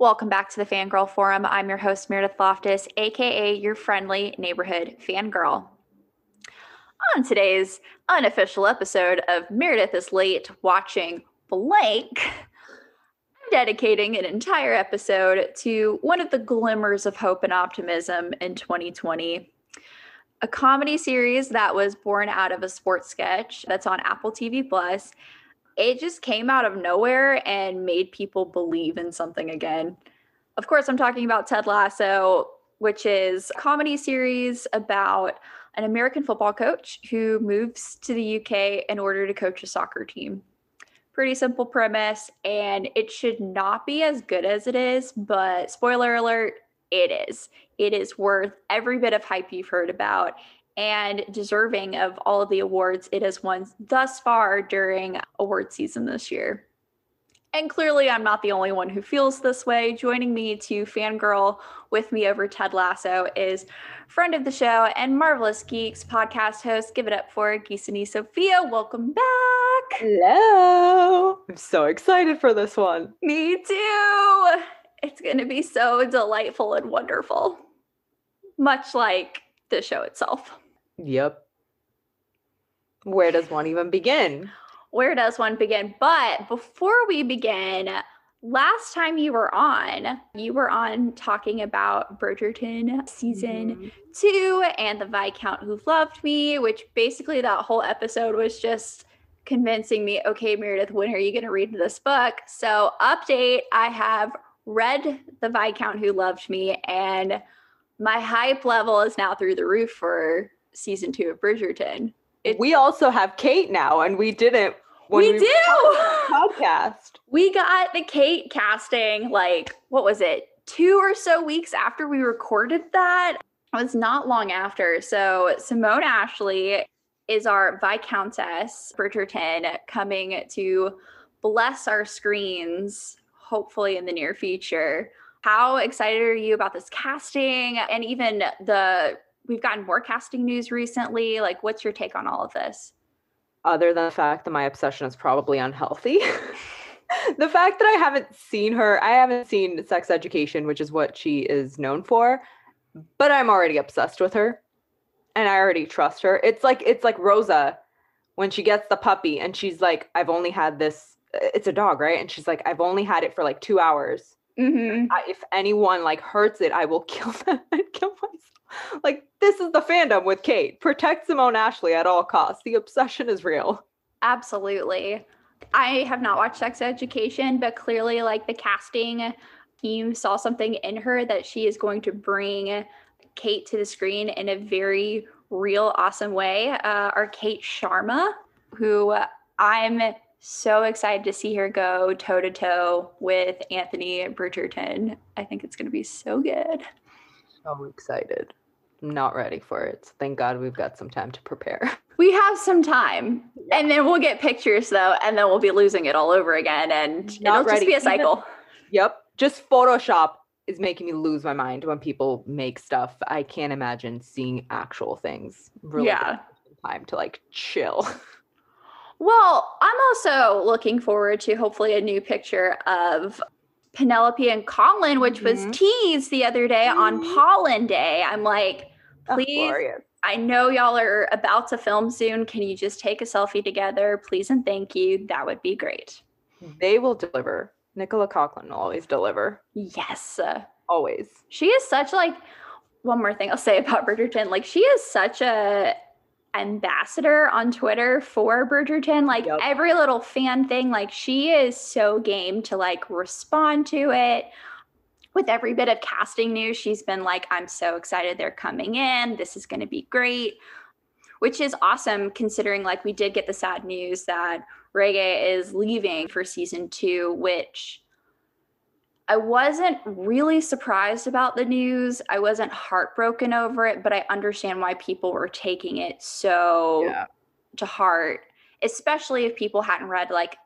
Welcome back to the Fangirl Forum. I'm your host, Meredith Loftus, aka your friendly neighborhood fangirl. On today's unofficial episode of Meredith is Late Watching Blank, I'm dedicating an entire episode to one of the glimmers of hope and optimism in 2020. A comedy series that was born out of a sports sketch that's on Apple TV Plus it just came out of nowhere and made people believe in something again. Of course, I'm talking about Ted Lasso, which is a comedy series about an American football coach who moves to the UK in order to coach a soccer team. Pretty simple premise, and it should not be as good as it is, but spoiler alert, it is. It is worth every bit of hype you've heard about and deserving of all of the awards it has won thus far during award season this year. And clearly, I'm not the only one who feels this way. Joining me to fangirl with me over Ted Lasso is friend of the show and Marvelous Geeks podcast host. Give it up for Gissane Sophia. Welcome back. Hello. I'm so excited for this one. Me too. It's going to be so delightful and wonderful, much like the show itself. Yep. Where does one even begin? Where does one begin? But before we begin, last time you were on, you were on talking about Bridgerton season mm-hmm. two and the Viscount Who Loved Me, which basically that whole episode was just convincing me, okay, Meredith, when are you going to read this book? So, update I have read The Viscount Who Loved Me, and my hype level is now through the roof for season two of Bridgerton. It, we also have Kate now, and we didn't. we, we do podcast. We got the Kate casting like what was it? Two or so weeks after we recorded that. It was not long after. So Simone Ashley is our Viscountess Bridgerton coming to bless our screens, hopefully in the near future. How excited are you about this casting and even the we've gotten more casting news recently. Like, what's your take on all of this? Other than the fact that my obsession is probably unhealthy. the fact that I haven't seen her, I haven't seen Sex Education, which is what she is known for, but I'm already obsessed with her and I already trust her. It's like it's like Rosa when she gets the puppy and she's like, I've only had this. It's a dog, right? And she's like, I've only had it for like two hours. Mm-hmm. I, if anyone like hurts it, I will kill them and kill myself like this is the fandom with Kate. Protect Simone Ashley at all costs. The obsession is real. Absolutely. I have not watched Sex Education, but clearly like the casting team saw something in her that she is going to bring Kate to the screen in a very real, awesome way. Uh, our Kate Sharma, who I'm so excited to see her go toe to toe with Anthony Bridgerton. I think it's going to be so good so excited. I'm not ready for it. So thank God we've got some time to prepare. We have some time. Yeah. And then we'll get pictures though, and then we'll be losing it all over again. And not it'll ready. just be a cycle. Yep. Just Photoshop is making me lose my mind when people make stuff. I can't imagine seeing actual things. Really yeah. Time to like chill. Well, I'm also looking forward to hopefully a new picture of Penelope and Colin, which mm-hmm. was teased the other day mm-hmm. on Polin Day. I'm like, please. I know y'all are about to film soon. Can you just take a selfie together, please and thank you? That would be great. They will deliver. Nicola Coughlan will always deliver. Yes. Always. She is such like one more thing I'll say about Bridgerton. Like she is such a ambassador on Twitter for Bridgerton. Like yep. every little fan thing, like she is so game to like respond to it. With every bit of casting news, she's been like, I'm so excited they're coming in. This is going to be great, which is awesome considering like we did get the sad news that Regé is leaving for season two, which I wasn't really surprised about the news. I wasn't heartbroken over it, but I understand why people were taking it so yeah. to heart, especially if people hadn't read like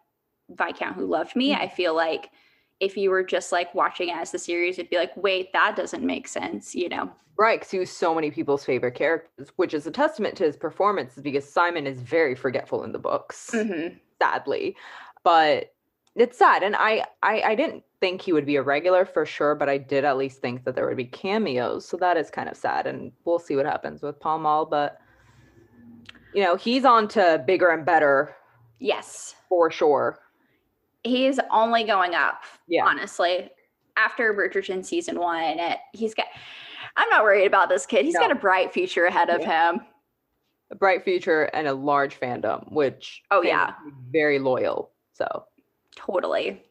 Viscount Who Loved Me. Mm-hmm. I feel like if you were just like watching it as the series, it'd be like, wait, that doesn't make sense, you know? Right, because he was so many people's favorite characters, which is a testament to his performance because Simon is very forgetful in the books, mm-hmm. sadly. But it's sad. And I, I I didn't think he would be a regular for sure, but I did at least think that there would be cameos. So that is kind of sad. And we'll see what happens with Pall Mall. But, you know, he's on to bigger and better Yes. for sure. He's only going up, Yeah. honestly. After Bridgerton season one, it, he's got. I'm not worried about this kid. He's No. got a bright future ahead of him. A bright future and a large fandom, which Oh, yeah. very loyal. So Totally.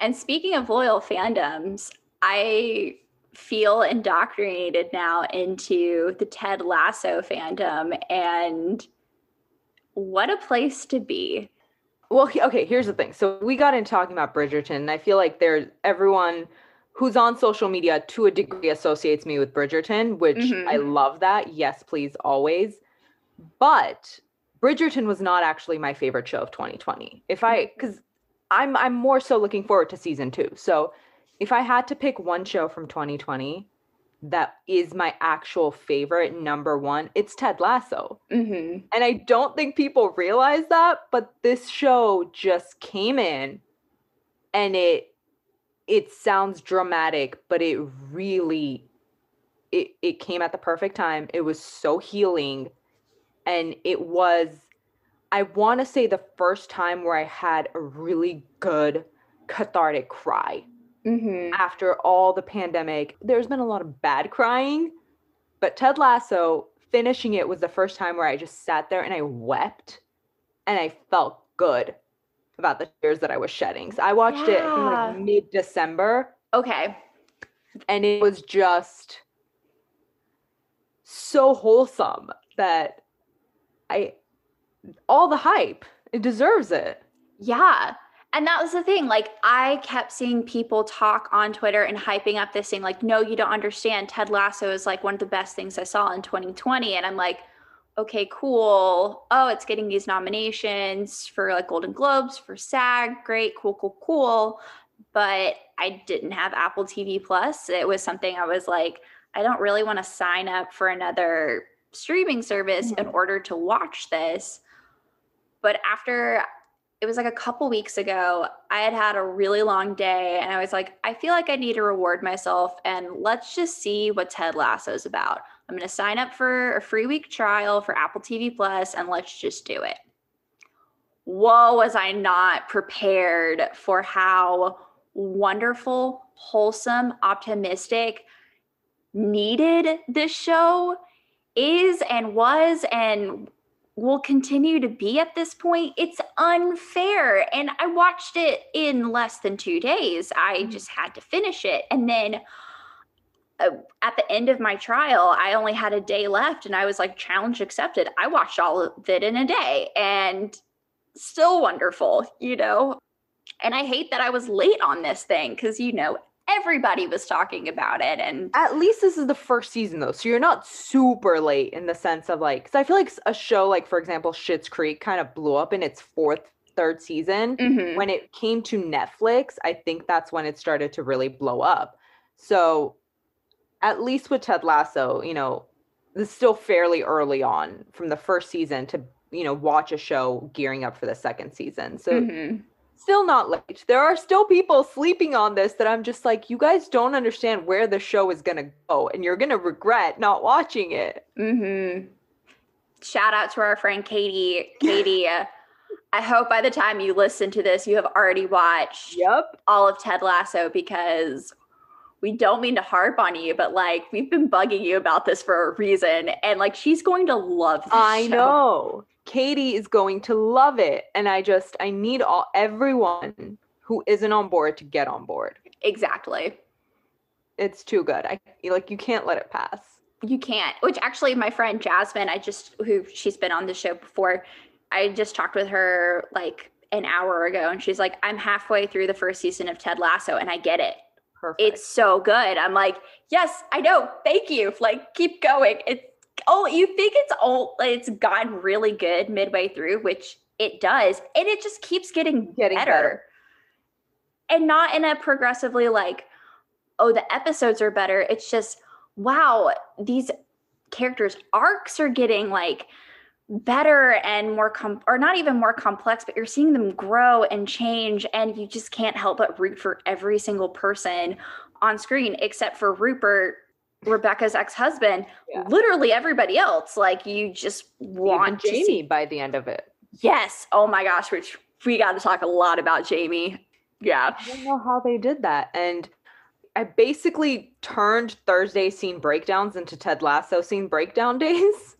And speaking of loyal fandoms, I feel indoctrinated now into the Ted Lasso fandom and what a place to be. Well, okay, here's the thing. So we got in talking about Bridgerton, and I feel like there's everyone who's on social media to a degree associates me with Bridgerton, which Mhm. I love that. Yes, please, always. But Bridgerton was not actually my favorite show of 2020. If I because I'm I'm more so looking forward to season two. So if I had to pick one show from 2020 that is my actual favorite number one, it's Ted Lasso. Mm-hmm. And I don't think people realize that, but this show just came in and it it sounds dramatic, but it really it it came at the perfect time. It was so healing and it was I want to say the first time where I had a really good cathartic cry Mm-hmm. after all the pandemic. There's been a lot of bad crying, but Ted Lasso finishing it was the first time where I just sat there and I wept and I felt good about the tears that I was shedding. So I watched it in like mid December Okay. and it was just so wholesome that I all the hype, it deserves it. Yeah. And that was the thing. Like, I kept seeing people talk on Twitter and hyping up this thing, like, no, you don't understand. Ted Lasso is like one of the best things I saw in 2020. And I'm like, okay, cool. Oh, it's getting these nominations for like Golden Globes, for SAG. Great, cool, cool, cool. But I didn't have Apple TV Plus. It was something I was like, I don't really want to sign up for another streaming service in mm-hmm. order to watch this. But after it was like a couple weeks ago. I had had a really long day and I was like, I feel like I need to reward myself and let's just see what Ted Lasso is about. I'm going to sign up for a free week trial for Apple TV Plus and let's just do it. Whoa, was I not prepared for how wonderful, wholesome, optimistic, needed this show is and was and will continue to be at this point. It's unfair. And I watched it in less than two days. I Mhm. just had to finish it. And then uh, at the end of my trial, I only had a day left and I was like, challenge accepted. I watched all of it in a day and still wonderful, you know? And I hate that I was late on this thing because, you know, everybody was talking about it. And At least this is the first season though, so you're not super late in the sense of like, because I feel like a show like, for example, Schitt's Creek kind of blew up in its fourth, third season. Mhm. When it came to Netflix, I think that's when it started to really blow up. So, at least with Ted Lasso, you know, this is still fairly early on from the first season to you know watch a show gearing up for the second season. So Mhm. Still not late. There are still people sleeping on this that I'm just like, you guys don't understand where the show is gonna go, and you're gonna regret not watching it. Mm-hmm. Shout out to our friend Katie. Katie, uh, I hope by the time you listen to this, you have already watched Yep. all of Ted Lasso because we don't mean to harp on you, but like we've been bugging you about this for a reason. And like she's going to love this I show. know. Katie is going to love it. And I just I need all everyone who isn't on board to get on board. Exactly. It's too good. I like you can't let it pass. You can't. Which actually, my friend Jasmine, I just who she's been on the show before. I just talked with her like an hour ago, and she's like, "I'm halfway through the first season of Ted Lasso, and I get it. Perfect. It's so good." I'm like, "Yes, I know. Thank you. Like, keep going." It's oh, you think it's all it's gotten really good midway through, which it does, and it just keeps getting Getting better. better. and not in a progressively like, oh, the episodes are better. It's just wow, these characters' arcs are getting like better and more com- or not even more complex but you're seeing them grow and change and you just can't help but root for every single person on screen except for Rupert Rebecca's ex-husband Yeah. literally everybody else like you just want Even to Jamie see by the end of it. yes oh my gosh which we got to talk a lot about Jamie yeah I don't know how they did that. And I basically turned Thursday scene breakdowns into Ted Lasso scene breakdown days.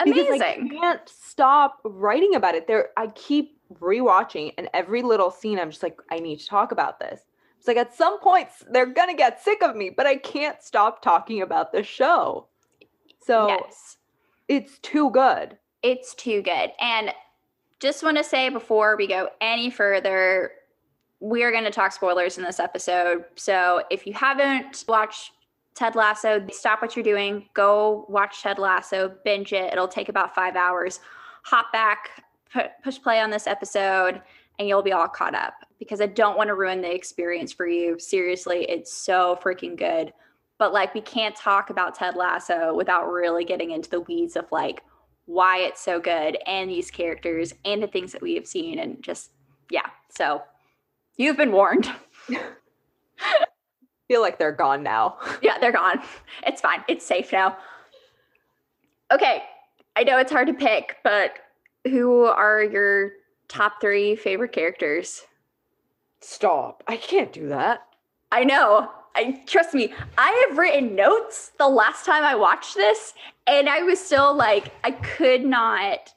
Amazing. because I can't stop writing about it. There, I keep rewatching, and every little scene, I'm just like, I need to talk about this. It's like at some points they're gonna get sick of me, but I can't stop talking about the show. So yes it's too good. It's too good. And just want to say before we go any further, we're going to talk spoilers in this episode. So if you haven't watched Ted Lasso, stop what you're doing, go watch Ted Lasso, binge it. It'll take about five hours. Hop back, pu- push play on this episode, and you'll be all caught up because I don't want to ruin the experience for you. Seriously, it's so freaking good. But like, we can't talk about Ted Lasso without really getting into the weeds of like why it's so good and these characters and the things that we have seen and just yeah so you've been warned feel like they're gone now. yeah they're gone it's fine it's safe now okay i know it's hard to pick but who are your top three favorite characters Stop. I can't do that. i know I trust me, I have written notes the last time I watched this, and I was still like, I could not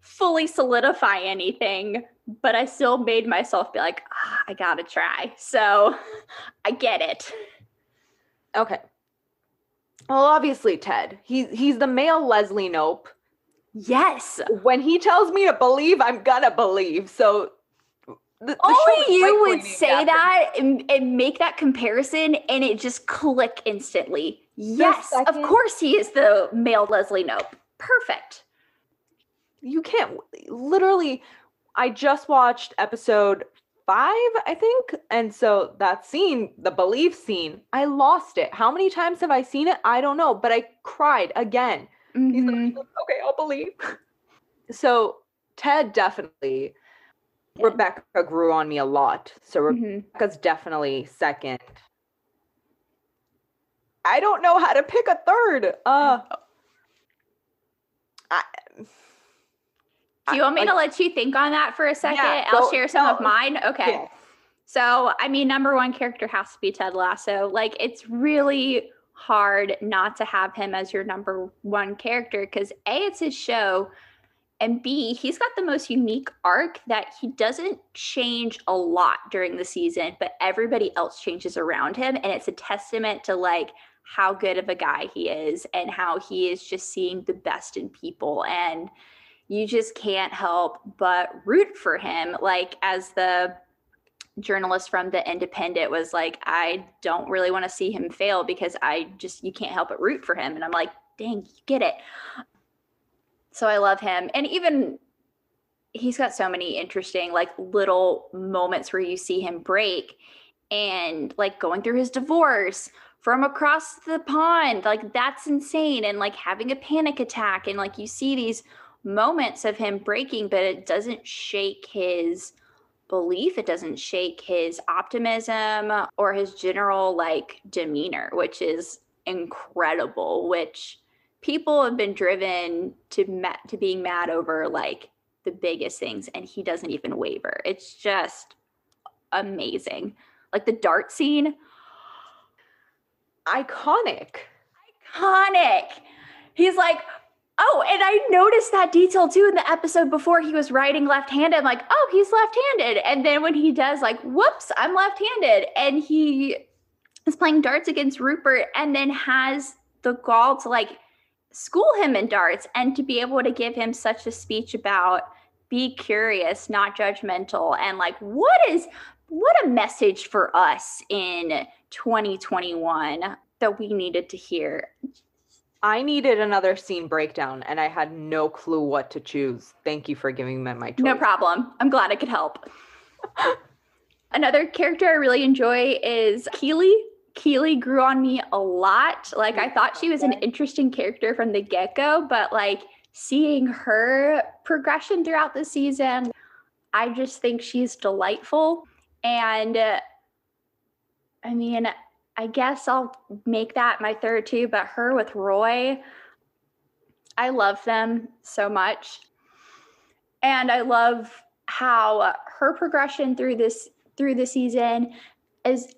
fully solidify anything, but I still made myself be like, ah, I gotta try. So I get it. Okay. Well, obviously Ted. He's he's the male Leslie Knope. Yes. When he tells me to believe, I'm gonna believe. So the, the Only you would say after that and, and make that comparison and it just click instantly. Yes, of course he is the male Leslie Knope. Perfect. you can't literally i just watched episode five i think and so that scene the belief scene i lost it how many times have i seen it i don't know but i cried again He's Mhm. like, okay i'll believe so ted definitely Yeah. rebecca grew on me a lot so rebecca's definitely second i don't know how to pick a third uh I, Do you want me to let you think on that for a second? Yeah, I'll go- share some of mine. Okay. yeah. So, I mean, number one character has to be Ted Lasso. Like, it's really hard not to have him as your number one character because A, it's his show, and B, he's got the most unique arc that he doesn't change a lot during the season, but everybody else changes around him. And it's a testament to like how good of a guy he is and how he is just seeing the best in people. And you just can't help but root for him. Like, as the journalist from the independent was like i don't really want to see him fail because i just you can't help but root for him. And i'm like dang you get it. So i love him. And even he's got so many interesting like little moments where you see him break and like going through his divorce from across the pond. Like that's insane. And like having a panic attack. And like you see these moments of him breaking but it doesn't shake his belief it doesn't shake his optimism or his general like demeanor which is incredible which people have been driven to ma- to being mad over like the biggest things and he doesn't even waver. It's just amazing. Like the dart scene iconic. Iconic! He's like Oh, and I noticed that detail too in the episode before he was writing left-handed. I'm like, oh, he's left-handed. And then when he does, like, whoops, I'm left-handed. And he is playing darts against Rupert and then has the gall to like school him in darts and to be able to give him such a speech about be curious, not judgmental. And like, what is what a message for us in 2021 that we needed to hear. I needed another scene breakdown and I had no clue what to choose. Thank you for giving me my choice. No problem. I'm glad I could help. Another character I really enjoy is Keeley. Keeley grew on me a lot. Like I thought she was an interesting character from the get-go, but like seeing her progression throughout the season, I just think she's delightful. And uh, I mean, I guess I'll make that my third too, but her with Roy, I love them so much. And I love how her progression through this through the season is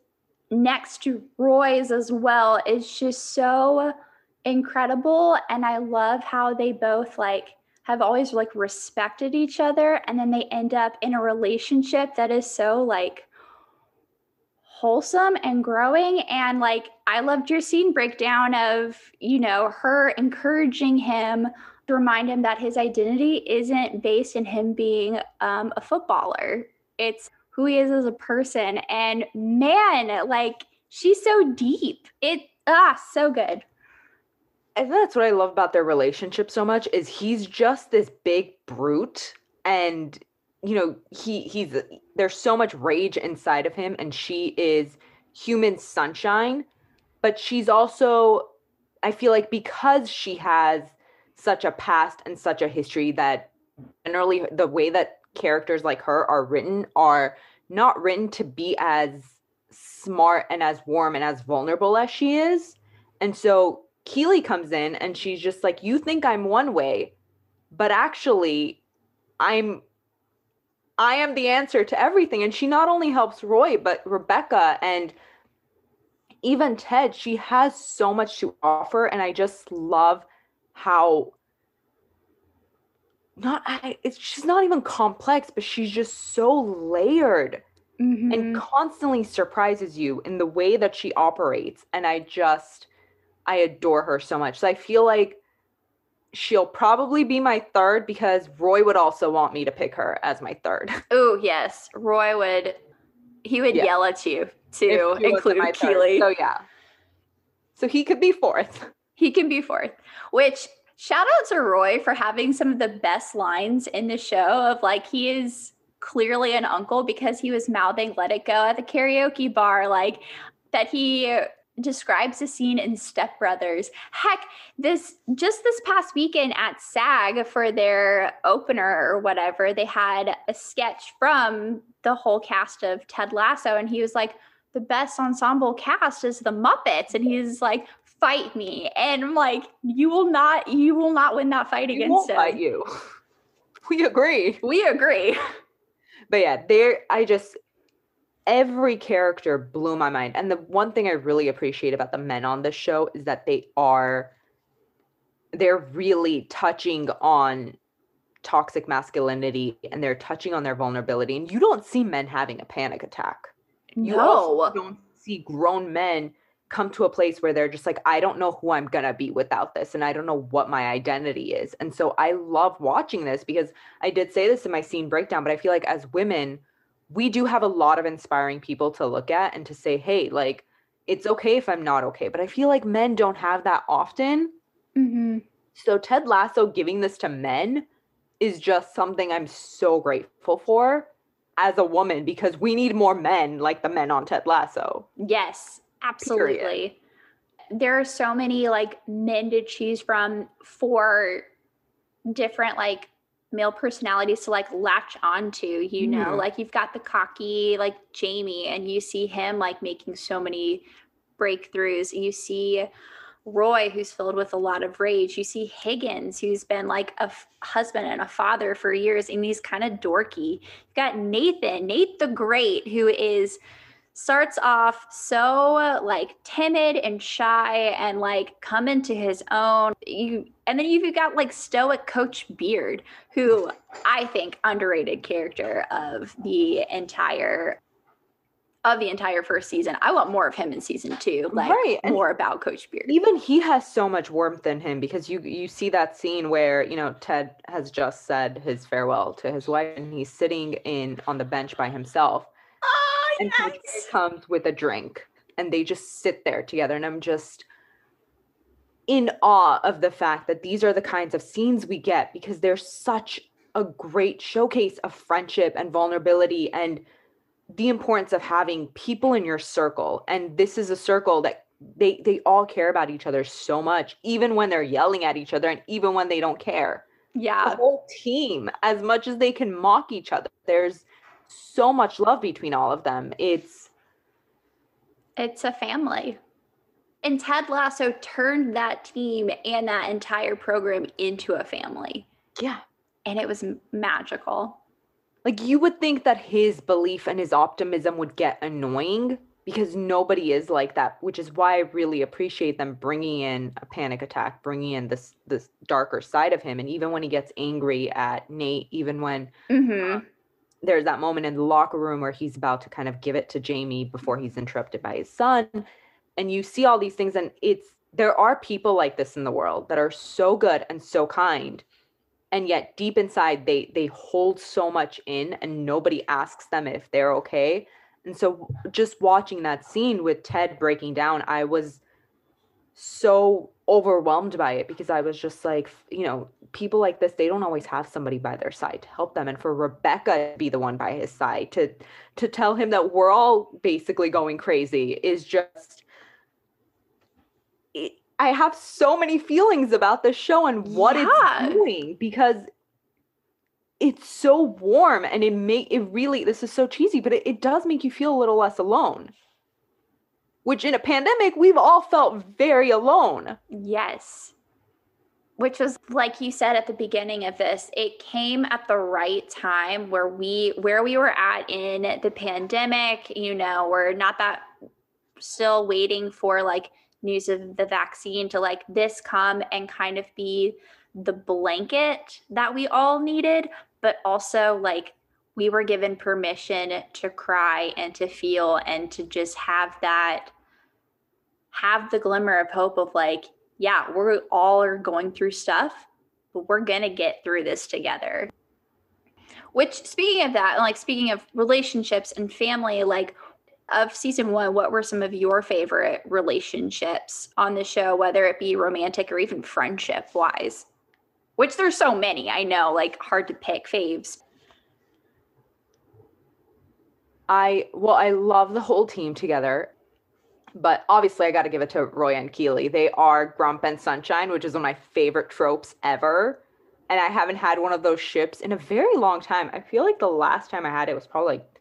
next to Roy's as well is just so incredible and I love how they both like have always like respected each other and then they end up in a relationship that is so like wholesome and growing. And like I loved your scene breakdown of you know her encouraging him to remind him that his identity isn't based in him being um, a footballer. It's who he is as a person. And man like she's so deep. It ah so good. And that's what I love about their relationship so much is he's just this big brute and you know he he's there's so much rage inside of him and she is human sunshine but she's also I feel like because she has such a past and such a history that generally the way that characters like her are written are not written to be as smart and as warm and as vulnerable as she is and so Keeley comes in and she's just like, You think I'm one way, but actually, I'm. I am the answer to everything. And she not only helps Roy, but Rebecca and even Ted. She has so much to offer. And I just love how not I, it's she's not even complex, but she's just so layered mm-hmm. and constantly surprises you in the way that she operates. And I just I adore her so much. So I feel like she'll probably be my third because Roy would also want me to pick her as my third. Oh, yes. Roy would he would yeah. yell at you to include Keeley. So yeah. So he could be fourth. He can be fourth. Which shout out to Roy for having some of the best lines in the show of like he is clearly an uncle because he was mouthing let it go at the karaoke bar like that he describes a scene in Step Brothers. Heck, this just this past weekend at SAG for their opener or whatever, they had a sketch from the whole cast of Ted Lasso, and he was like, "The best ensemble cast is the Muppets," and he's like, "Fight me!" And I'm like, "You will not, you will not win that fight against won't him." Fight you. We agree. We agree. But yeah, there. I just every character blew my mind. And the one thing I really appreciate about the men on this show is that they are they're really touching on toxic masculinity and they're touching on their vulnerability. And you don't see men having a panic attack. You no. don't see grown men come to a place where they're just like, I don't know who I'm gonna be without this, and I don't know what my identity is. And so I love watching this because I did say this in my scene breakdown, but I feel like as women, we do have a lot of inspiring people to look at and to say, hey, like, it's okay if I'm not okay. But I feel like men don't have that often. Mm-hmm. So Ted Lasso giving this to men is just something I'm so grateful for as a woman because we need more men like the men on Ted Lasso. Yes, absolutely. Period. There are so many like men to choose from for different like male personalities to like latch onto you know? Mm. like you've got the cocky like jamie and you see him like making so many breakthroughs. You see roy who's filled with a lot of rage. You see higgins who's been like a f- husband and a father for years and he's kind of dorky. You've got nathan nate the great who is starts off so like timid and shy and like come into his own. You and then you've got like stoic coach beard who i think underrated character of the entire of the entire first season. I want more of him in season two like right. more about coach beard. even he has so much warmth in him because you you see that scene where you know ted has just said his farewell to his wife and he's sitting in on the bench by himself and comes with a drink and they just sit there together and i'm just in awe of the fact that these are the kinds of scenes we get because they're such a great showcase of friendship and vulnerability and the importance of having people in your circle. And this is a circle that they they all care about each other so much even when they're yelling at each other and even when they don't care. Yeah. The whole team, as much as they can mock each other, there's so much love between all of them. It's it's a family. And Ted Lasso turned that team and that entire program into a family. Yeah. And it was magical. Like you would think that his belief and his optimism would get annoying because nobody is like that, which is why I really appreciate them bringing in a panic attack, bringing in this this darker side of him and even when he gets angry at Nate, even when mm-hmm. There's that moment in the locker room where he's about to kind of give it to Jamie before he's interrupted by his son and you see all these things and it's there are people like this in the world that are so good and so kind and yet deep inside they they hold so much in and nobody asks them if they're okay and so just watching that scene with ted breaking down i was so overwhelmed by it because i was just like you know people like this they don't always have somebody by their side to help them and for rebecca to be the one by his side to to tell him that we're all basically going crazy is just I have so many feelings about this show and what yeah. it's doing because it's so warm and it make it really this is so cheesy, but it, it does make you feel a little less alone. Which in a pandemic, we've all felt very alone. Yes. Which was like you said at the beginning of this, it came at the right time where we where we were at in the pandemic, you know, we're not that still waiting for like news of the vaccine to like this come and kind of be the blanket that we all needed, but also like we were given permission to cry and to feel and to just have that have the glimmer of hope of like yeah we're all are going through stuff but we're gonna get through this together which speaking of that like speaking of relationships and family like of season one, what were some of your favorite relationships on the show, whether it be romantic or even friendship wise? Which there's so many, I know, like hard to pick faves. I well, I love the whole team together, but obviously I got to give it to Roy and Keeley. They are Grump and Sunshine, which is one of my favorite tropes ever. And I haven't had one of those ships in a very long time. I feel like the last time I had it was probably like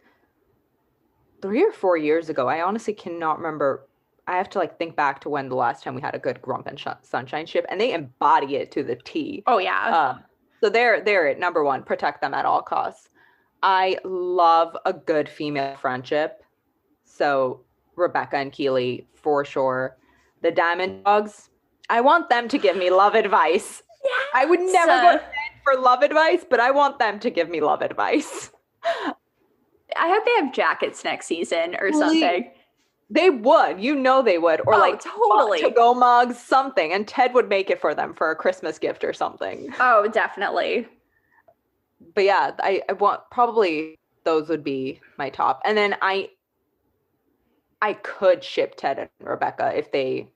three or four years ago. I honestly cannot remember. I have to like think back to when the last time we had a good Grump and sh- Sunshine ship, and they embody it to the T. Oh yeah. Um, so they're they're it. Number one, protect them at all costs. I love a good female friendship. So Rebecca and Keeley for sure. The Diamond Dogs. I want them to give me love advice. Yes. I would never go for love advice, but I want them to give me love advice. I hope they have jackets next season or Please. something. They would, you know, they would, or oh, like totally to go mugs, something, and Ted would make it for them for a Christmas gift or something. Oh, definitely. But yeah, I, I want probably those would be my top, and then I, I could ship Ted and Rebecca if they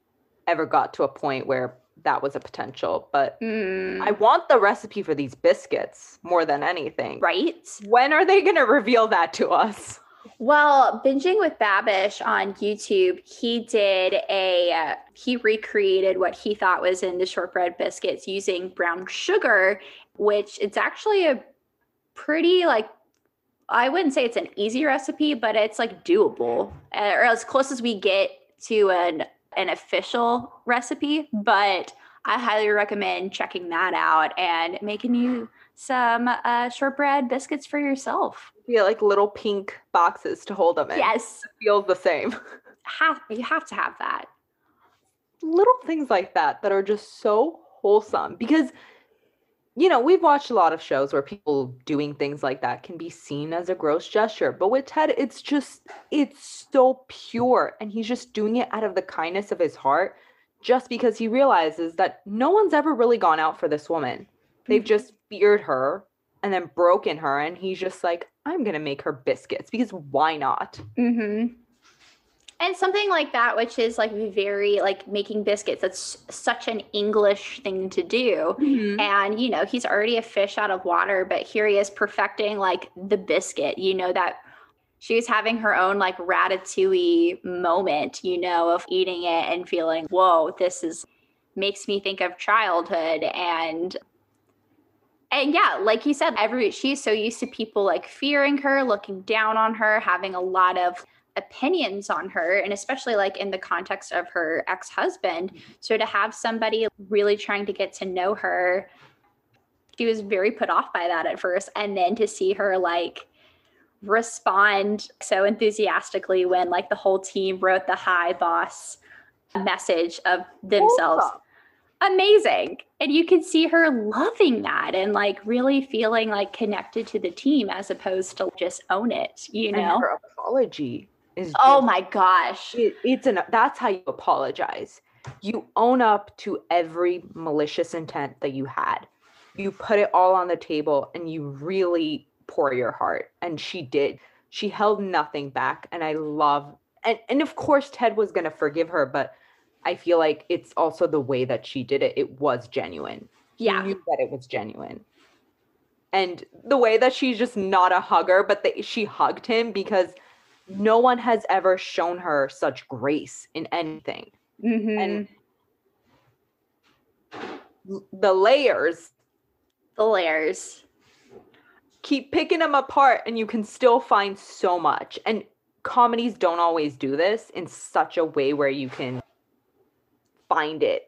ever got to a point where that was a potential. But mm. I want the recipe for these biscuits more than anything. Right? When are they going to reveal that to us? Well, binging with Babish on YouTube, he did a uh, he recreated what he thought was in the shortbread biscuits using brown sugar, which it's actually a pretty like I wouldn't say it's an easy recipe, but it's like doable, uh, or as close as we get to an an official recipe, but I highly recommend checking that out and making you some uh, shortbread biscuits for yourself. Yeah, like little pink boxes to hold them in. Yes, it feels the same. Have you have to have that. Little things like that that are just so wholesome because you know, we've watched a lot of shows where people doing things like that can be seen as a gross gesture. But with Ted, it's just, it's so pure. And he's just doing it out of the kindness of his heart, just because he realizes that no one's ever really gone out for this woman. They've mm-hmm. just feared her and then broken her. And he's just like, I'm going to make her biscuits because why not? Mm-hmm and something like that which is like very like making biscuits that's such an english thing to do mm-hmm. and you know he's already a fish out of water but here he is perfecting like the biscuit you know that she was having her own like ratatouille moment you know of eating it and feeling whoa this is makes me think of childhood and And yeah, like you said, every she's so used to people like fearing her, looking down on her, having a lot of opinions on her and especially like in the context of her ex-husband. Mm-hmm. So to have somebody really trying to get to know her she was very put off by that at first and then to see her like respond so enthusiastically when like the whole team wrote the hi boss message of themselves. Amazing. And you could see her loving that and like really feeling like connected to the team as opposed to just own it you know? and her apology is oh just- my gosh. It, it's an that's how you apologize. You own up to every malicious intent that you had. You put it all on the table and you really pour your heart and she did. She held nothing back and i love and and of course ted was going to forgive her but i feel like it's also the way that she did it. It was genuine. He yeah. knew that it was genuine. And the way that she's just not a hugger but that she hugged him because no one has ever shown her such grace in anything. Mhm. and the layers the layers. keep picking them apart and you can still find so much. And comedies don't always do this in such a way where you can find it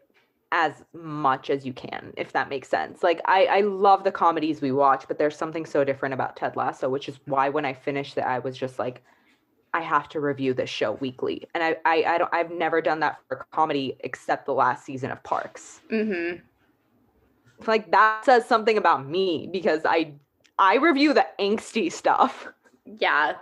as much as you can if that makes sense. Like i i love the comedies we watch but there's something so different about ted lasso which is why when i finished it i was just like i have to review this show weekly. And i i, I don't i've never done that for comedy except the last season of parks. Hmm like that says something about me because i i review the angsty stuff. Yeah.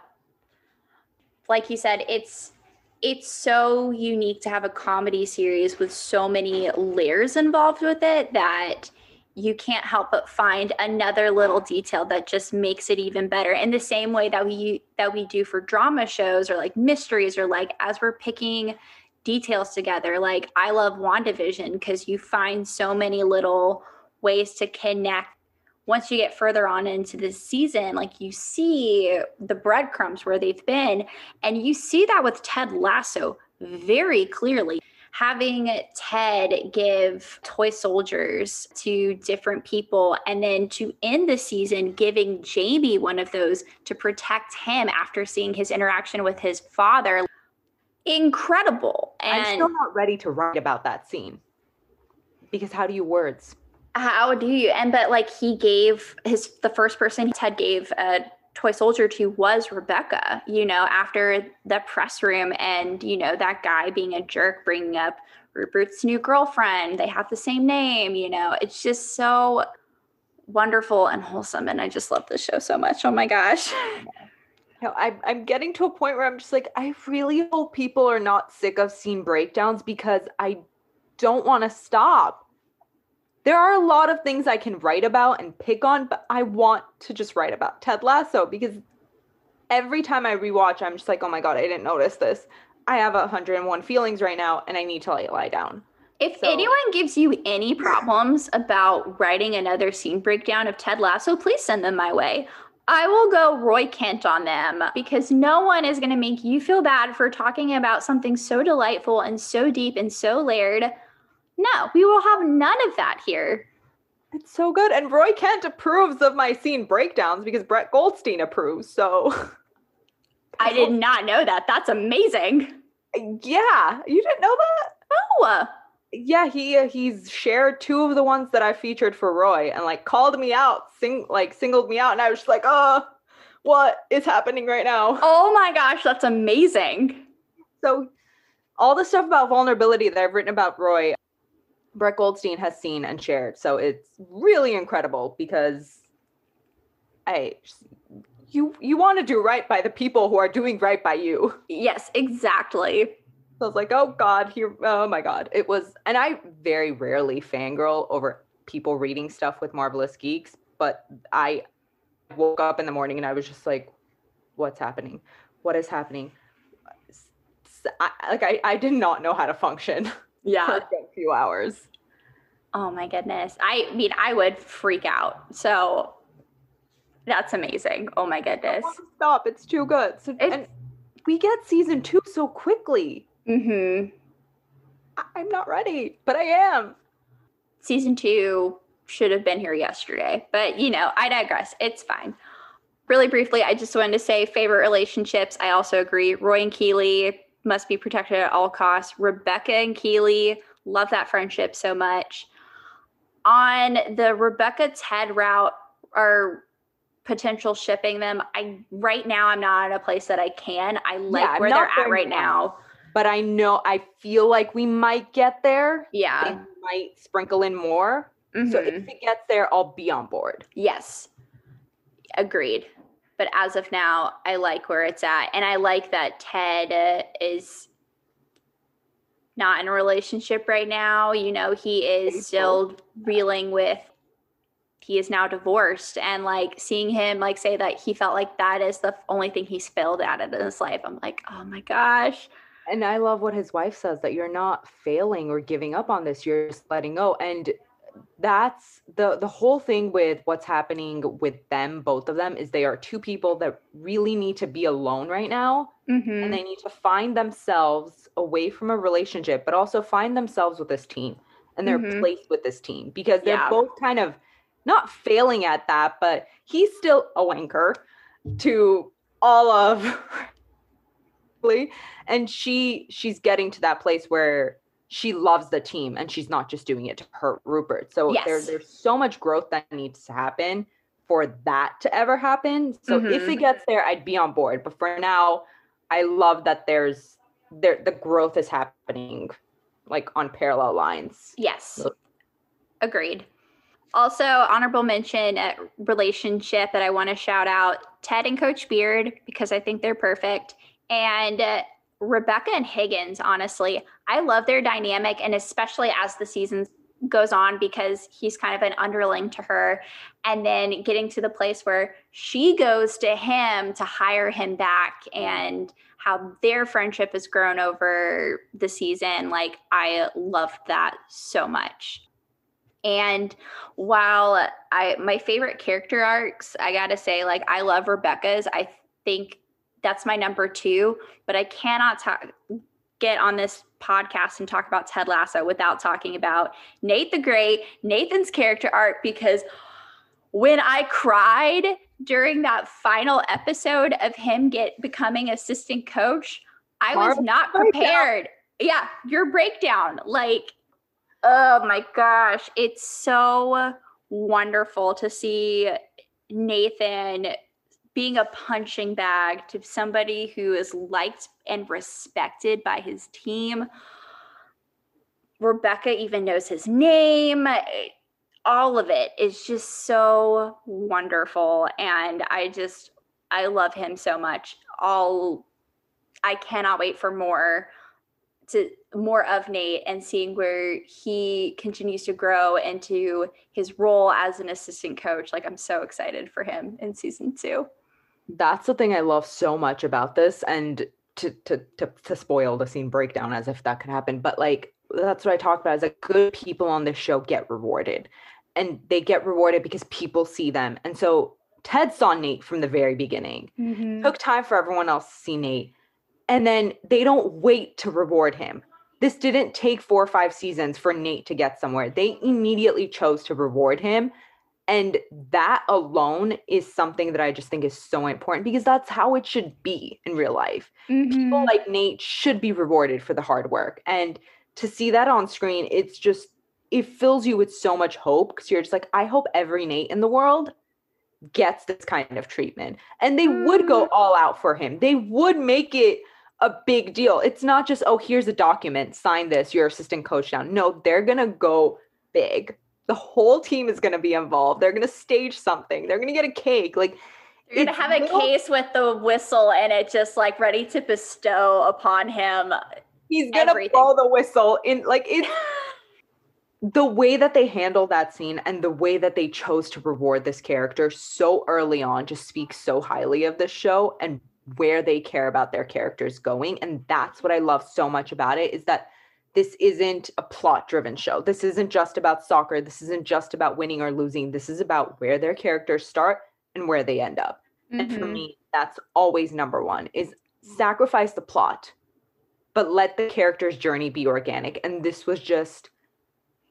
Like you said it's it's so unique to have a comedy series with so many layers involved with it that you can't help but find another little detail that just makes it even better in the same way that we that we do for drama shows or like mysteries or like as we're picking details together like i love wandavision because you find so many little ways to connect once you get further on into the season, like you see the breadcrumbs where they've been, and you see that with Ted Lasso very clearly. Having Ted give toy soldiers to different people, and then to end the season, giving Jamie one of those to protect him after seeing his interaction with his father. Incredible. And i'm still not ready to write about that scene because how do you words how do you and but like he gave his the first person ted gave a toy soldier to was rebecca you know after the press room and you know that guy being a jerk bringing up rupert's new girlfriend. They have the same name you know. It's just so wonderful and wholesome and i just love this show so much. Oh my gosh. No, I'm I'm getting to a point where I'm just like, I really hope people are not sick of scene breakdowns because I don't want to stop. There are a lot of things I can write about and pick on, but I want to just write about Ted Lasso because every time I rewatch, I'm just like, oh my god, I didn't notice this. I have 101 feelings right now, and I need to lie, lie down. if So- anyone gives you any problems about writing another scene breakdown of Ted Lasso, please send them my way. I will go Roy Kent on them because no one is going to make you feel bad for talking about something so delightful and so deep and so layered. No, we will have none of that here. It's so good, and Roy Kent approves of my scene breakdowns because Brett Goldstein approves. So, I did not know that. That's amazing. yeah, you didn't know that. Oh, yeah he uh, he's shared two of the ones that i featured for roy and like called me out sing like singled me out and i was just like oh what is happening right now oh my gosh, that's amazing. so all the stuff about vulnerability that i've written about roy brett goldstein has seen and shared so it's really incredible because i you you want to do right by the people who are doing right by you Yes, exactly. So I was like, oh God, here, oh my God. It was, and I very rarely fangirl over people reading stuff with Marvelous Geeks, but I woke up in the morning and I was just like, what's happening? What is happening? I, like, I, I did not know how to function Yeah. a few hours. Oh my goodness. I mean, I would freak out. So that's amazing. Oh my goodness. want to stop. It's too good. So, It's- and we get season two so quickly. Mm-hmm. I, I'm not ready, but I am. Season two should have been here yesterday. But, you know, I digress. It's fine. Really briefly, I just wanted to say favorite relationships. I also agree. Roy and Keeley must be protected at all costs. Rebecca and Keeley, love that friendship so much. On the Rebecca Ted route or potential shipping them, I right now I'm not in a place that I can. I like Yeah, where they're at right now. But I know I feel like we might get there. Yeah. They might sprinkle in more. So Mhm. if it gets there, I'll be on board. Yes. Agreed. But as of now, I like where it's at. And I like that Ted uh, is not in a relationship right now. You know, he is still reeling with he is now divorced and like seeing him like say that he felt like that is the only thing he's failed at in his life. I'm like, "Oh my gosh." And I love what his wife says that you're not failing or giving up on this. You're just letting go. And that's the the whole thing with what's happening with them, both of them, is they are two people that really need to be alone right now. Mhm. And they need to find themselves away from a relationship, but also find themselves with this team and their Mhm. place with this team because they're Yeah. both kind of not failing at that, but he's still a wanker to all of and she she's getting to that place where she loves the team and she's not just doing it to hurt Rupert. So there, there's so much growth that needs to happen for that to ever happen. So if Mhm. it gets there, I'd be on board. But for now, I love that there's there the growth is happening like on parallel lines. Yes. Agreed. Also, honorable mention uh, relationship that I want to shout out Ted and Coach Beard because I think they're perfect. And uh, Rebecca and Higgins, honestly, I love their dynamic. And especially as the season goes on, because he's kind of an underling to her. And then getting to the place where she goes to him to hire him back and how their friendship has grown over the season. Like, I loved that so much. And while I my favorite character arcs, I gotta say, like I love Rebecca's. I think that's my number two, but I cannot talk get on this podcast and talk about Ted Lasso without talking about Nate the Great, Nathan's character art, because when I cried during that final episode of him get becoming assistant coach, I was not breakdown. prepared. Yeah, your breakdown. Like, oh my gosh, it's so wonderful to see Nathan being a punching bag to somebody who is liked and respected by his team. Rebecca even knows his name. All of it is just so wonderful. And I just, I love him so much. All, I cannot wait for more to more of Nate and seeing where he continues to grow into his role as an assistant coach. Like I'm so excited for him in season two. That's the thing I love so much about this and to to to to spoil the scene breakdown as if that could happen. But like that's what I talked about is that good people on this show get rewarded. And they get rewarded because people see them. And so Ted saw Nate from the very beginning. Mm-hmm. took time for everyone else to see Nate. And then they don't wait to reward him. This didn't take four or five seasons for Nate to get somewhere. They immediately chose to reward him. And that alone is something that I just think is so important because that's how it should be in real life. People mm-hmm. like Nate should be rewarded for the hard work. And to see that on screen, it's just, it fills you with so much hope because you're just like, I hope every Nate in the world gets this kind of treatment. And they would go mm-hmm. all out for him. They would make it a big deal. It's not just, oh, here's a document, sign this, your assistant coach down. No, they're going to go big. The whole team is going to be involved. They're going to stage something. They're going to get a cake. Like, You're gonna it's have a case with the whistle and it just like ready to bestow upon him. he's going to blow the whistle in like it's the way that they handle that scene and the way that they chose to reward this character so early on just speaks so highly of this show and where they care about their characters going and that's what i love so much about it is that this isn't a plot driven show this isn't just about soccer this isn't just about winning or losing this is about where their characters start and where they end up and for Mhm. me that's always number one is sacrifice the plot but let the character's journey be organic and this was just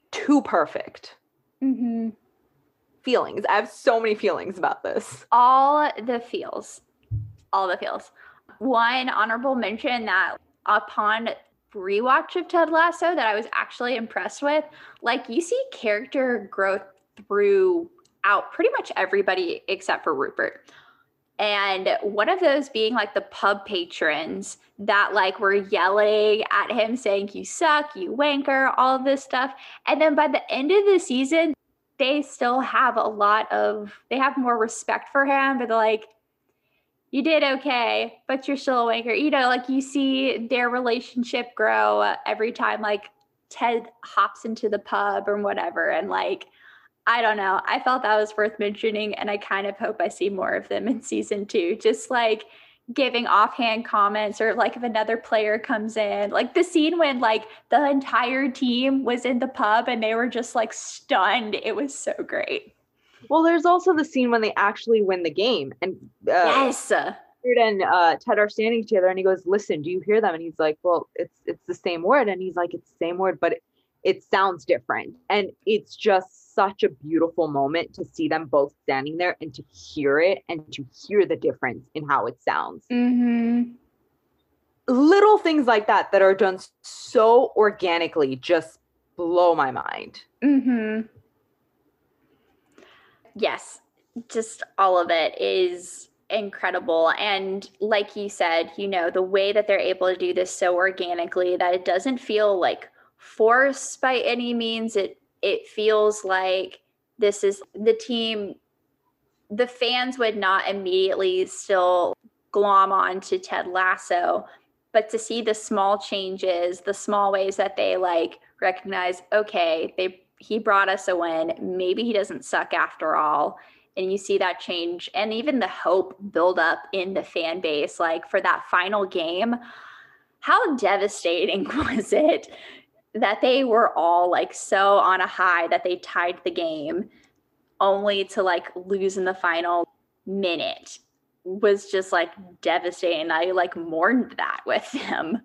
too perfect Mhm. feelings. I have so many feelings about this. All the feels. All the feels. One honorable mention that upon rewatch of Ted Lasso that I was actually impressed with, like you see character growth throughout pretty much everybody except for Rupert. And one of those being like the pub patrons that like were yelling at him saying, You suck, you wanker, all this stuff. And then by the end of the season, they still have a lot of, they have more respect for him, but they're like, you did okay, but you're still a wanker. You know, like you see their relationship grow every time like Ted hops into the pub or whatever. And like, I don't know. I felt that was worth mentioning, and I kind of hope I see more of them in season two. Just like giving offhand comments, or like if another player comes in, like the scene when like the entire team was in the pub and they were just like stunned. It was so great. Well, there's also the scene when they actually win the game, and uh, yes, and uh, Ted are standing together, and he goes, "Listen, do you hear them?" And he's like, "Well, it's it's the same word," and he's like, "It's the same word, but it, it sounds different," and it's just such a beautiful moment to see them both standing there and to hear it and to hear the difference in how it sounds. Mm-hmm. Little things like that that are done so organically just blow my mind. Mm-hmm. Yes, just all of it is incredible. And like you said, you know, the way that they're able to do this so organically that it doesn't feel like forced by any means. It it feels like this is the team the fans would not immediately still glom on to Ted Lasso, but to see the small changes, the small ways that they like recognize, okay, they he brought us a win. Maybe he doesn't suck after all. And you see that change and even the hope build up in the fan base, like for that final game. How devastating was it that they were all like so on a high that they tied the game only to like lose in the final minute was just like devastating. I like mourned that with them.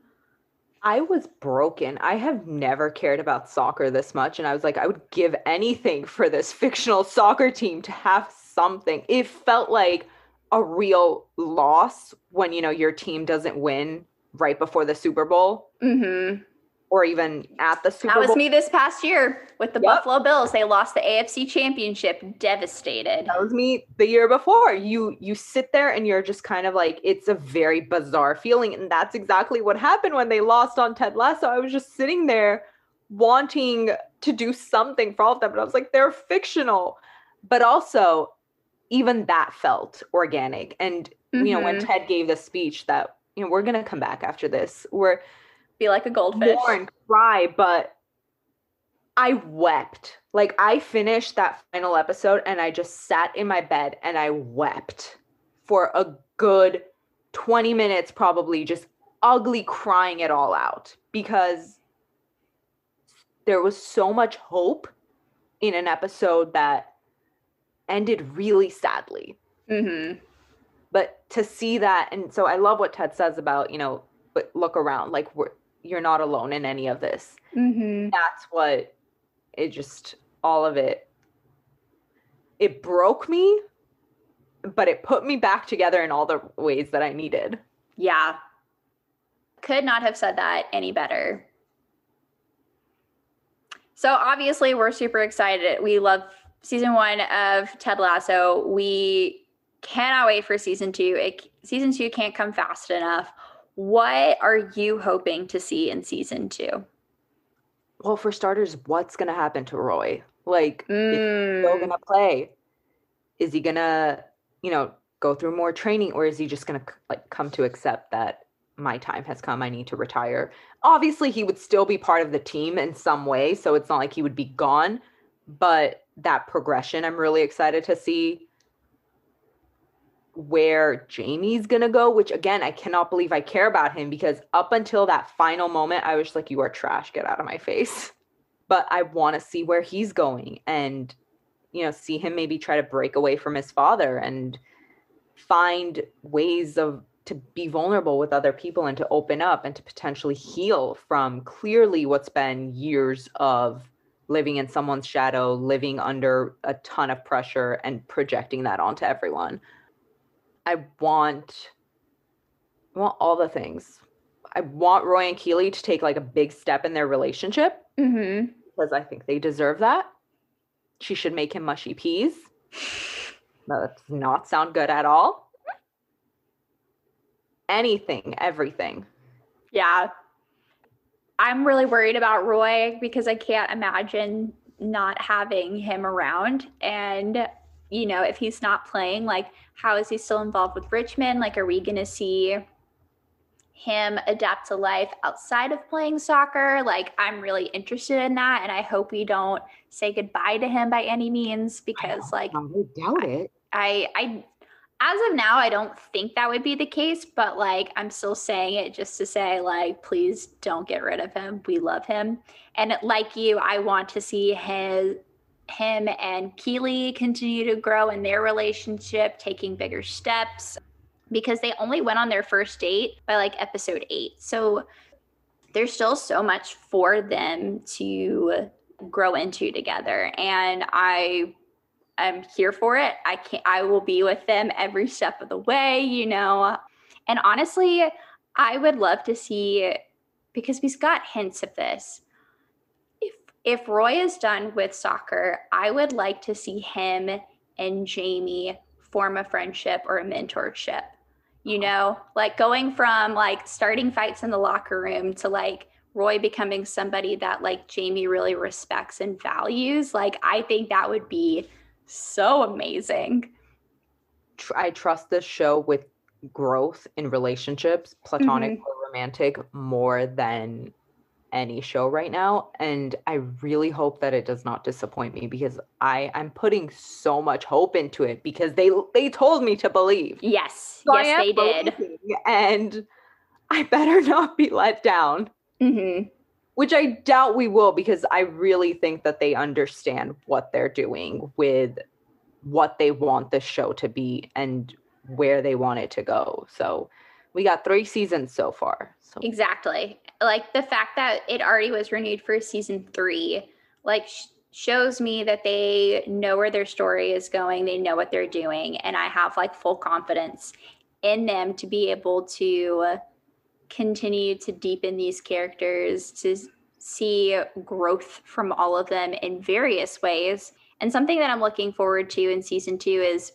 I was broken. I have never cared about soccer this much. And I was like, I would give anything for this fictional soccer team to have something. It felt like a real loss when, you know, your team doesn't win right before the Super Bowl. Mm-hmm or even at the Super Bowl. That was me this past year with the yep. Buffalo Bills. They lost the AFC Championship, devastated. That was me the year before. You you sit there and you're just kind of like it's a very bizarre feeling and that's exactly what happened when they lost on Ted Lasso. I was just sitting there wanting to do something for all of them, but I was like they're fictional. But also even that felt organic and mm-hmm. you know when mm-hmm. Ted gave the speech that you know we're going to come back after this. We're be like a goldfish. and cry, but I wept. Like I finished that final episode and I just sat in my bed and I wept for a good 20 minutes probably just ugly crying it all out because there was so much hope in an episode that ended really sadly. Mm-hmm. But to see that, and so I love what Ted says about, you know, but look around, like we're you're not alone in any of this. Mm-hmm. That's what it just all of it. It broke me, but it put me back together in all the ways that I needed. Yeah. Could not have said that any better. So obviously we're super excited. We love season 1 of Ted Lasso. We cannot wait for season 2. It, season 2 can't come fast enough. What are you hoping to see in season two? Well, for starters, what's going to happen to Roy? Like, mm. is he going to play? Is he going to, you know, go through more training or is he just going to like come to accept that my time has come i need to retire obviously he would still be part of the team in some way so it's not like he would be gone but that progression i'm really excited to see where Jamie's gonna go, which again, I cannot believe I care about him because up until that final moment, I was like, You are trash, get out of my face. But I want to see where he's going and, you know, see him maybe try to break away from his father and find ways of to be vulnerable with other people and to open up and to potentially heal from clearly what's been years of living in someone's shadow, living under a ton of pressure and projecting that onto everyone. I want I want all the things. I want Roy and Keeley to take like a big step in their relationship Mm-hmm. because I think they deserve that. She should make him mushy peas. No, that does not sound good at all. Anything, everything. Yeah. I'm really worried about Roy because I can't imagine not having him around. And, you know, if he's not playing, like, how is he still involved with Richmond? Like, are we going to see him adapt to life outside of playing soccer? Like, I'm really interested in that. And I hope we don't say goodbye to him by any means because, like, I doubt it. I I as of now I don't think that would be the case, but like I'm still saying it just to say like please don't get rid of him. We love him. And like you, I want to see his him and Keeley continue to grow in their relationship, taking bigger steps because they only went on their first date by like episode 8. So there's still so much for them to grow into together and I I'm here for it. I can I will be with them every step of the way, you know. And honestly, I would love to see because we've got hints of this. If Roy is done with soccer, I would like to see him and Jamie form a friendship or a mentorship. You uh-huh. know, like going from like starting fights in the locker room to like Roy becoming somebody that like Jamie really respects and values. Like I think that would be so amazing. I trust this show with growth in relationships, platonic mm-hmm. or romantic, more than any show right now. And I really hope that it does not disappoint me because I I'm putting so much hope into it because they they told me to believe. Yes, So yes, they did. and I better not be let down. hmm which I doubt we will because I really think that they understand what they're doing with what they want the show to be and where they want it to go. So we got three seasons so far. So Exactly. Like the fact that it already was renewed for season three, like sh- shows me that they know where their story is going. They know what they're doing, and I have like full confidence in them to be able to continue to deepen these characters to see growth from all of them in various ways. And something that I'm looking forward to in season two is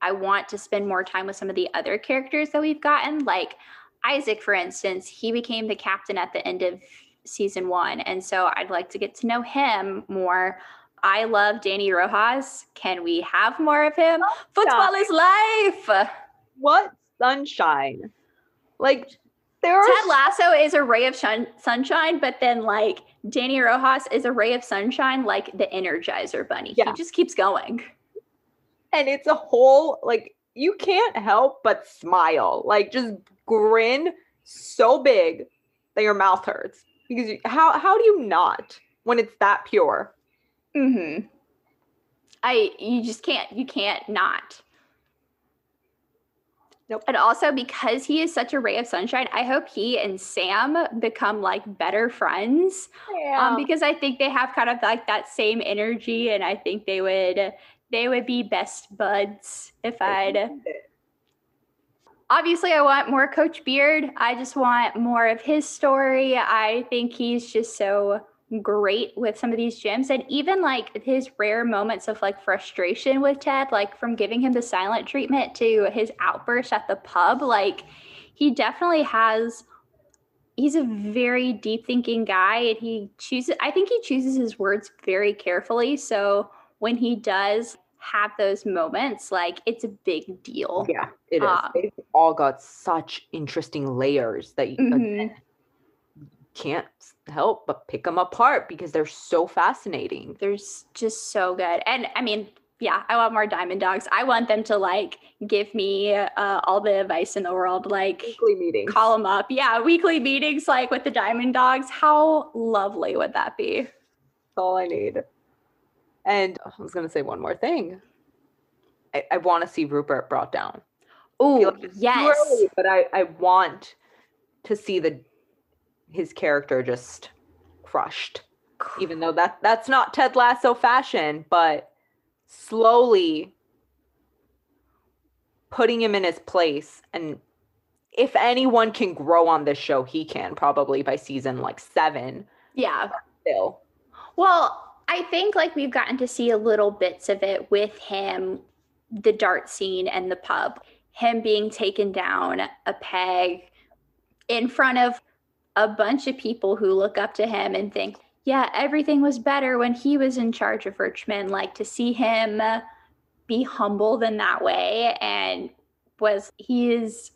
I want to spend more time with some of the other characters that we've gotten. Like Isaac, for instance, he became the captain at the end of season one. And so I'd like to get to know him more. I love Danny Rojas. Can we have more of him? Football is life. what sunshine? Like there are Ted Lasso is a ray of shun- sunshine, but then like Danny Rojas is a ray of sunshine, like the Energizer Bunny. Yeah. He just keeps going. and it's a whole like you can't help but smile. Like just grin so big that your mouth hurts. Because you, how how do you not when it's that pure? Mm-hmm. I you just can't you can't not. Nope. And also because he is such a ray of sunshine, I hope he and Sam become like better friends. Um, because I think they have kind of like that same energy, and I think they would they would be best buds if I'd obviously I want more Coach Beard. I just want more of his story. I think he's just so great with some of these gems and even like his rare moments of like frustration with Ted, like from giving him the silent treatment to his outburst at the pub, like he definitely has he's a very deep thinking guy and he chooses I think he chooses his words very carefully. So when he does have those moments, like it's a big deal. Yeah, it is. Ah. They've all got such interesting layers that you Mhm. can't help but pick them apart because they're so fascinating. They're just so good. And I mean, yeah, I want more diamond dogs. I want them to like give me uh, all the advice in the world, like Weekly meetings. call them up. Yeah, weekly meetings like with the diamond dogs. How lovely would that be? That's all I need. And I was gonna say one more thing. I, I want to see Rupert brought down. Oh, like yes. early, but I, I want to see the his character just crushed. even though that that's not Ted Lasso fashion, but slowly putting him in his place and if anyone can grow on this show, he can probably by season like 7. Yeah. Still. Well, I think like we've gotten to see a little bits of it with him, the dart scene and the pub, him being taken down a peg in front of a bunch of people who look up to him and think, yeah, everything was better when he was in charge of Richmond. Like to see him be humbled in that way and was he is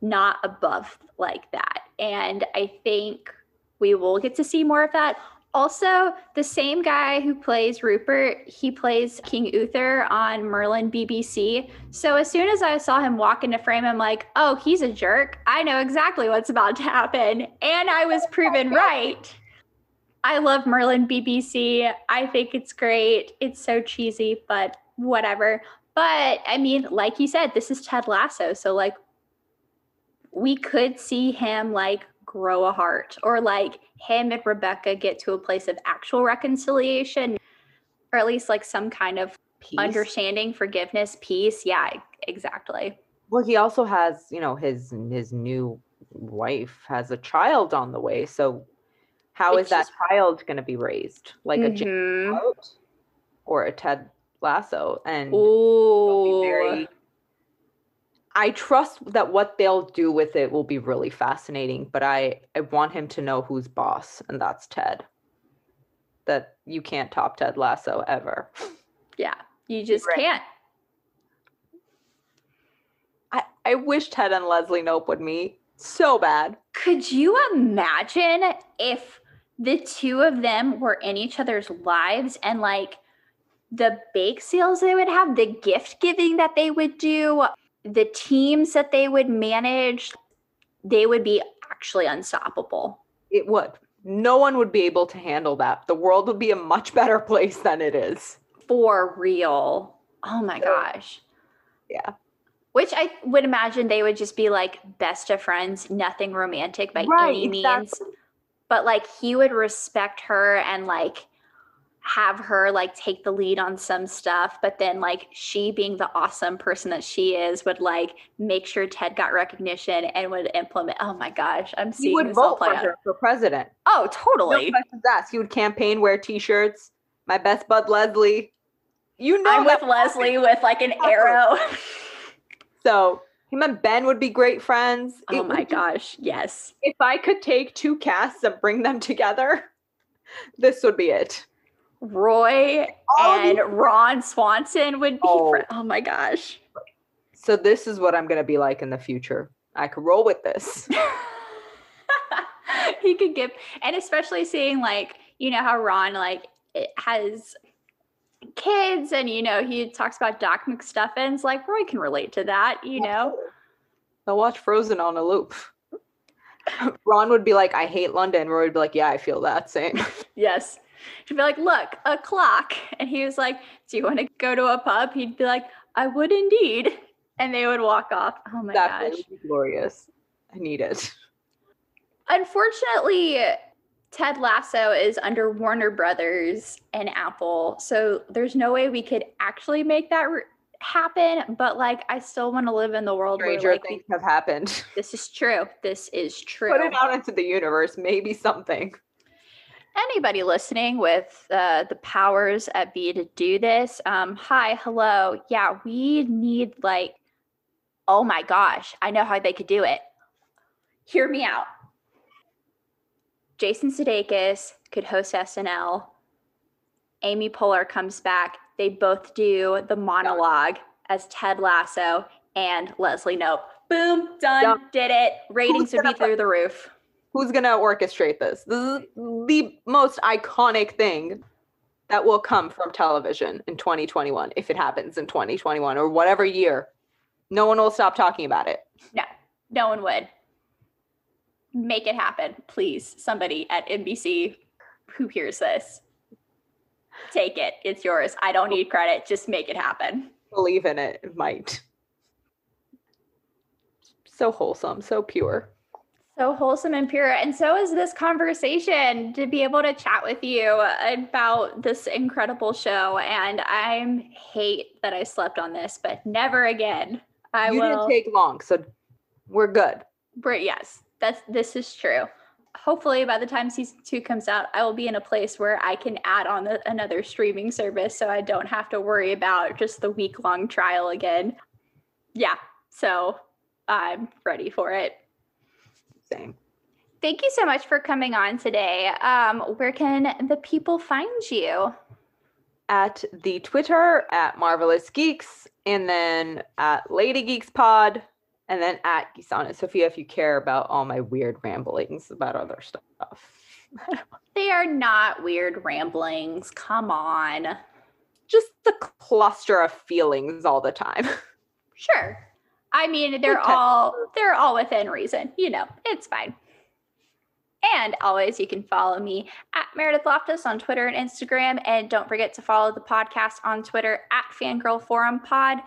not above like that. And I think we will get to see more of that. Also, the same guy who plays Rupert, he plays King Uther on Merlin BBC. So as soon as I saw him walk into frame, I'm like, oh, he's a jerk. I know exactly what's about to happen. And I was proven right. I love Merlin BBC. I think it's great. It's so cheesy, but whatever. But I mean, like you said, this is Ted Lasso. So, like, we could see him like grow a heart or like him and Rebecca get to a place of actual reconciliation or at least like some kind of peace. understanding, forgiveness, peace. Yeah, exactly. Well, he also has, you know, his his new wife has a child on the way. So how it's is that just, child going to be raised? Like mm-hmm. a or a Ted Lasso? And Ooh. I trust that what they'll do with it will be really fascinating, but I I want him to know who's boss, and that's Ted. That you can't top Ted Lasso ever. Yeah, you just right. can't. I I wish Ted and Leslie Knope would meet so bad. Could you imagine if the two of them were in each other's lives and like the bake sales they would have, the gift giving that they would do? The teams that they would manage, they would be actually unstoppable. It would. No one would be able to handle that. The world would be a much better place than it is. For real. Oh my gosh. Yeah. Which I would imagine they would just be like best of friends, nothing romantic by right, any means. But like he would respect her and like have her like take the lead on some stuff, but then like she being the awesome person that she is would like make sure Ted got recognition and would implement. Oh my gosh, I'm seeing. He would vote for out. her for president. Oh, totally. No questions asked. He would campaign, wear T-shirts. My best bud Leslie. You know, I'm with Leslie with like an arrow. so him and Ben would be great friends. Oh it my gosh, yes. If I could take two casts and bring them together, this would be it. Roy oh, and Ron Swanson would be. Oh. Fr- oh my gosh. So this is what I'm gonna be like in the future. I could roll with this. he could give, and especially seeing like you know how Ron like has kids, and you know he talks about Doc McStuffins. Like Roy can relate to that. You know. I'll watch Frozen on a loop. Ron would be like, "I hate London." Roy would be like, "Yeah, I feel that same." yes. She'd be like, look, a clock. And he was like, do you want to go to a pub? He'd be like, I would indeed. And they would walk off. Oh my that gosh. glorious. I need it. Unfortunately, Ted Lasso is under Warner Brothers and Apple. So there's no way we could actually make that re- happen. But like, I still want to live in the world Stranger where like, things have happened. This is true. This is true. Put it out into the universe. Maybe something anybody listening with uh, the powers at be to do this, um, hi, hello. Yeah, we need like, oh my gosh, I know how they could do it. Hear me out. Jason Sudeikis could host SNL. Amy Poehler comes back. They both do the monologue as Ted Lasso and Leslie Knope. Boom, done, did it. Ratings would be through the roof who's going to orchestrate this? This is the most iconic thing that will come from television in 2021 if it happens in 2021 or whatever year. No one will stop talking about it. No, no one would. Make it happen, please. Somebody at NBC who hears this, take it. It's yours. I don't need credit. Just make it happen. Believe in it. It might. So wholesome, so pure So wholesome and pure. And so is this conversation to be able to chat with you about this incredible show. And I hate that I slept on this, but never again. I you will. didn't take long, so we're good. But yes, that's this is true. Hopefully, by the time season two comes out, I will be in a place where I can add on the, another streaming service, so I don't have to worry about just the week long trial again. Yeah, so I'm ready for it. Same. Thank you so much for coming on today. Um, where can the people find you? At the Twitter at Marvelous Geeks, and then at Lady Geeks Pod, and then at Gissane Sophia if you care about all my weird ramblings about other stuff. they are not weird ramblings. Come on. Just the cluster of feelings all the time. Sure. I mean, they're all they're all within reason. You know, it's fine. And always, you can follow me at Meredith Loftus on Twitter and Instagram. And don't forget to follow the podcast on Twitter at Fangirl Forum Pod.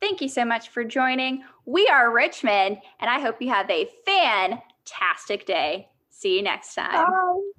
Thank you so much for joining. We are Richmond, and I hope you have a fantastic day. See you next time. Bye.